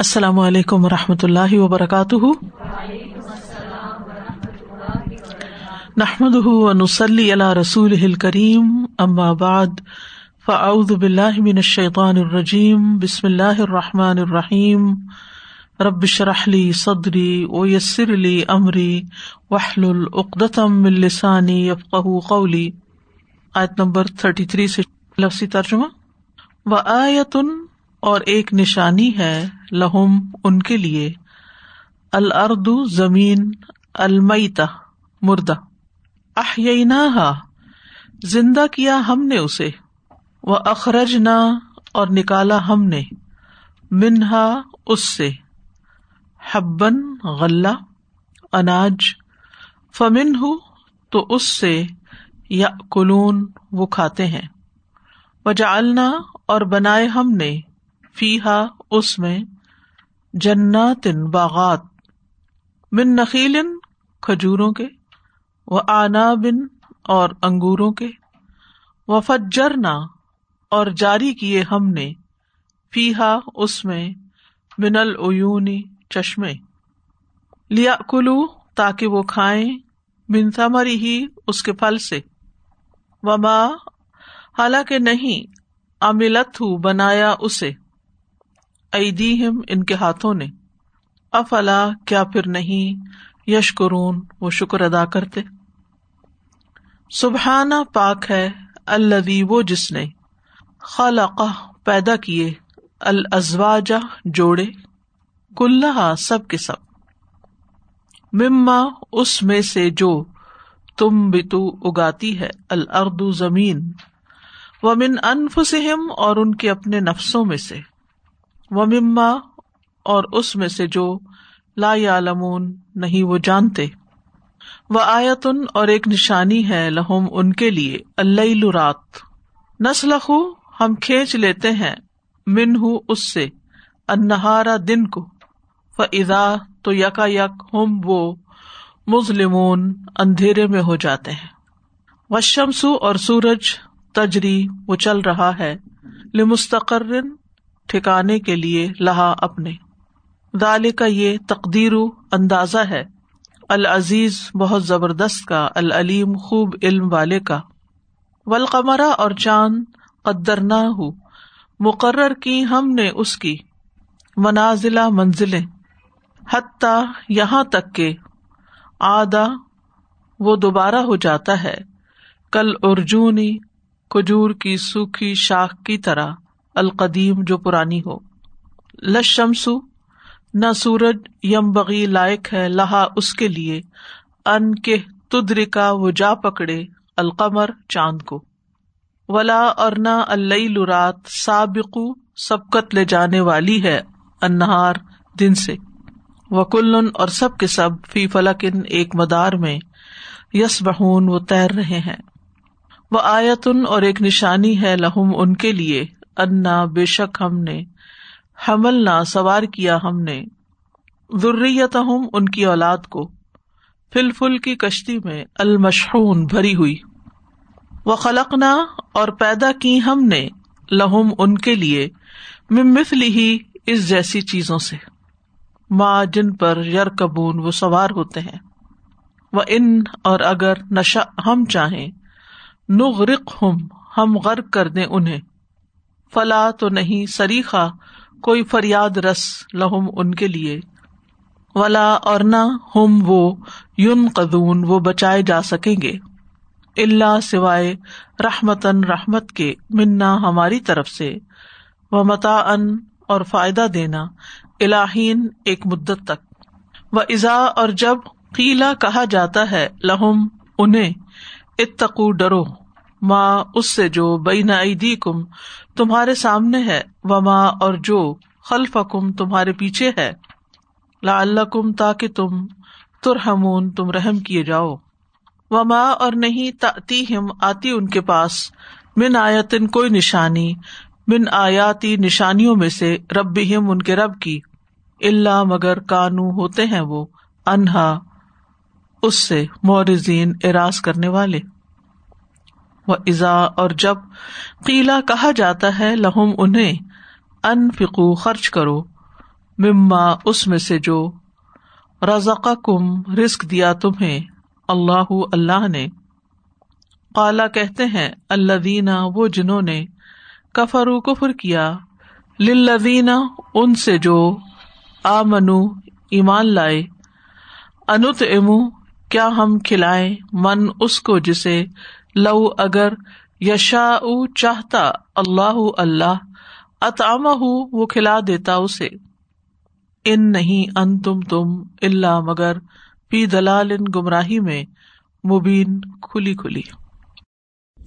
السلام علیکم و رحمۃ اللہ وبرکاتہ۔ نحمد نسلی اللہ رسول کریم امآباد فعد بلّہ من الشیطان الرجیم، بسم اللہ الرحمٰن الرحیم۔ ربش رحلی صدری و یسر علی عمری وحل العقدم السانی یفق قولی۔ آیت نمبر تھرٹی تھری سے لفظی ترجمہ۔ و آیتن اور ایک نشانی ہے لہم ان کے لیے۔ الرد زمین المیتا مردہ۔ احینا زندہ کیا ہم نے اسے۔ وہ اخرج نہ اور نکالا ہم نے، منہا اس سے۔ حبن غلہ، اناج۔ فمن ہوں تو اس سے یا کلون وہ کھاتے ہیں۔ وجالنا اور بنائے ہم نے۔ فیحا اس میں جناتن باغات، من نخیل کھجوروں کے، و آنا بن اور انگوروں کے، و فجرنا اور جاری کیے ہم نے فیحا اس میں من العیونی چشمے۔ لیا کلو تاکہ وہ کھائیں من ثمری ہی اس کے پھل سے۔ وما، حالانکہ نہیں املت ہوں بنایا اسے۔ ایدیہم ان کے ہاتھوں نے۔ افلا، کیا پھر نہیں؟ یش قرون وہ شکر ادا کرتے۔ سبحانہ پاک ہے الدی وہ جس نے خالق پیدا کیے الزواجا جوڑے کلّہ سب کے سب۔ مما، اس میں سے جو تم بتو اگاتی ہے الردو زمین۔ و من اور ان کے اپنے نفسوں میں سے۔ وہ مما اور اس میں سے جو لا یامون نہیں وہ جانتے۔ وہ آیتن اور ایک نشانی ہے لہوم ان کے لیے اللہ رات۔ نسل ہم کھینچ لیتے ہیں من ہوں اس سے انہارا دن کو۔ فضا تو یکا یک ہم وہ مظلمون اندھیرے میں ہو جاتے ہیں۔ وشمسو اور سورج تجری، وہ چل رہا ہے۔ لمستقرن ٹھکانے کے لیے لہا اپنے۔ دال کا یہ تقدیر اندازہ ہے۔ العزیز بہت زبردست کا، العلیم خوب علم والے کا۔ ولقمرا اور چاند قدر نہ ہو مقرر کی ہم نے اس کی۔ منازلہ منزلیں۔ حتیٰ یہاں تک کہ آدھا وہ دوبارہ ہو جاتا ہے۔ کل ارجونی کھجور کی سوکھی شاخ کی طرح۔ القدیم جو پرانی ہو۔ لشمسو نہ سورج یم بغی لائق ہے، لہا اس کے لیے۔ ان کے تدرکا، وہ جا پکڑے القمر چاند کو۔ ولا اور نہ اللہ رات، سابقو، سبقت لے جانے والی ہے انہار دن سے۔ وکلن اور سب کے سب فی فلکن ایک مدار میں یس بہون وہ تیر رہے ہیں۔ وہ آیتن اور ایک نشانی ہے لہم ان کے لیے۔ انا، بے شک ہم نے حمل نہ سوار کیا ہم نے ضروریت ہوں ان کی اولاد کو۔ فل فل کی کشتی میں المشحون بھری ہوئی۔ وہ خلق نہ اور پیدا کی ہم نے لہم ان کے لیے ممفلی ہی اس جیسی چیزوں سے۔ ماں جن پر یر کبون وہ سوار ہوتے ہیں۔ وہ ان اور اگر نشا ہم چاہیں نغرق ہم ہم غرق کر دیں انہیں۔ فلا تو نہیں سریخا کوئی فریاد رس لہم ان کے لیے۔ ولا اور نہ ہم وہ یون قدون وہ بچائے جا سکیں گے۔ اللہ سوائے رحمتن رحمت کے منا ہماری طرف سے۔ و متا ان اور فائدہ دینا، الہین ایک مدت تک۔ و ازا اور جب قیلا کہا جاتا ہے لہم، انہیں اتقو، ڈرو۔ ماں اس سے جو بین عیدی کم تمہارے سامنے ہے و ماں اور جو خلف کم تمہارے پیچھے ہے لا اللہ کم تاکہ تم ترہمون تم رحم کیے جاؤ۔ و ماں اور نہیں تاتی ہم آتی ان کے پاس۔ من آیتن، کوئی نشانی۔ من آیاتی، نشانیوں میں سے رب ہم ان کے رب کی۔ اللہ مگر کانو، ہوتے ہیں وہ انہا، اس سے مورزین اراض کرنے والے۔ ازا اور جب قیلا کہا جاتا ہے لہم انہیں ان فکو خرچ کرو، مما اس میں سے جو رزق کم رسک دیا تمہیں، اللہ اللہ نے۔ کالا کہتے ہیں اللہ دینا وہ جنہوں نے کفر کفر کیا۔ لدینہ ان سے جو آ منو ایمان لائے۔ انت امو کیا ہم کھلائے من اس کو جسے لو اگر یشا چاہتا اللہ اللہ اتام وہ کھلا دیتا اسے۔ ان نہیں ان تم تم اللہ مگر پی دلال ان گمراہی میں مبین کھلی کھلی۔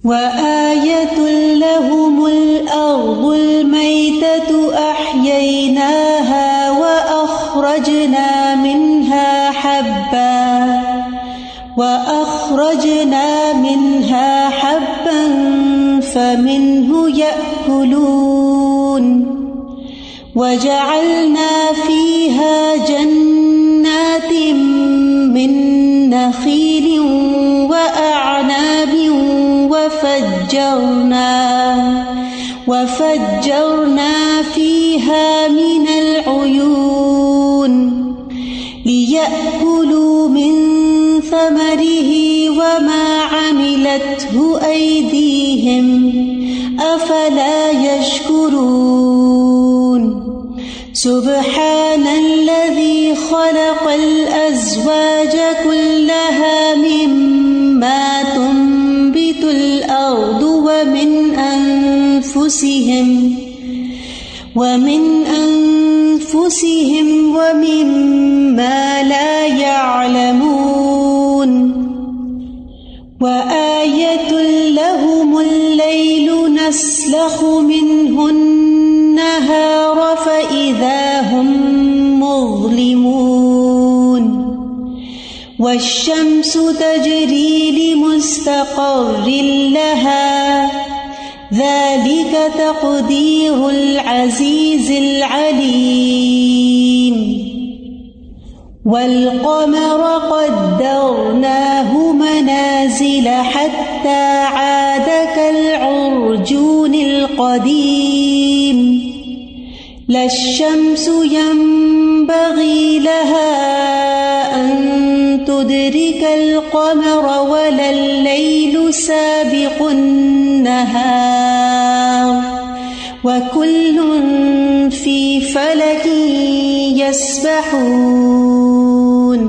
وآية لهم الأرض الميتة أحييناها وأخرجنا منها حبا۔ وأخرجنا منها حبا فمنه يأكلون وجعلنا فيها جنات من نخيل وأعناب وفجرنا وفجرنا ثمره وما عملته أيديهم أفلا يشكرون سبحان الذي خلق الأزواج كلها مما تنبت الأرض ومن أنفسهم ومن أنفسهم ومما لا يعلمون وآية لهم الليل نسلخ منه النهار فإذا هم مظلمون والشمس تجري لمستقر لها ذلك تقدير العزيز العليم والقمر الشمس ينبغي لها أن تدرك القمر ولا الليل سابق النهار وكل في فلك يسبحون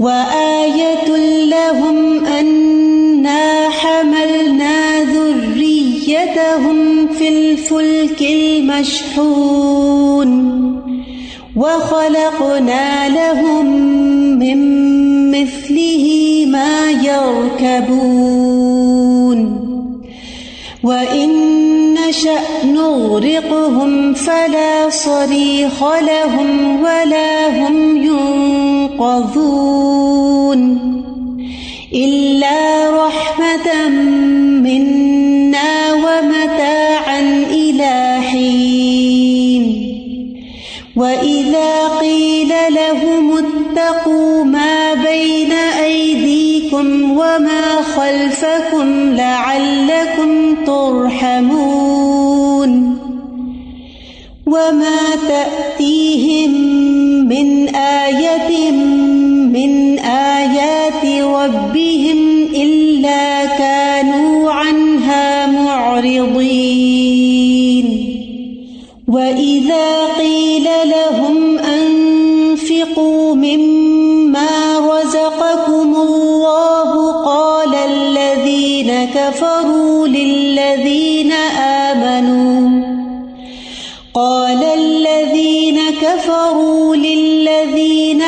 وآية لهم أنا حملنا ذريتهم في الفلك المشحون وخلقنا لهم من مثله ما يركبون وإن نشأ نغرقهم فلا صريخ لهم ولا هم ينقذون إلا رحمة منا وإذا قيل لهم اتقوا ما بين أيديكم وما خلفكم لعلكم ترحمون وما تأتيهم كفروا للذين آمنوا. قال الذين كفروا للذين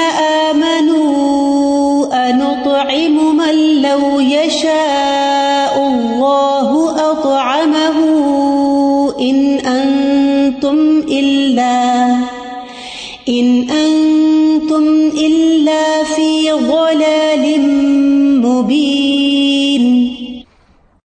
آمنوا أنطعم من لو يشاء الله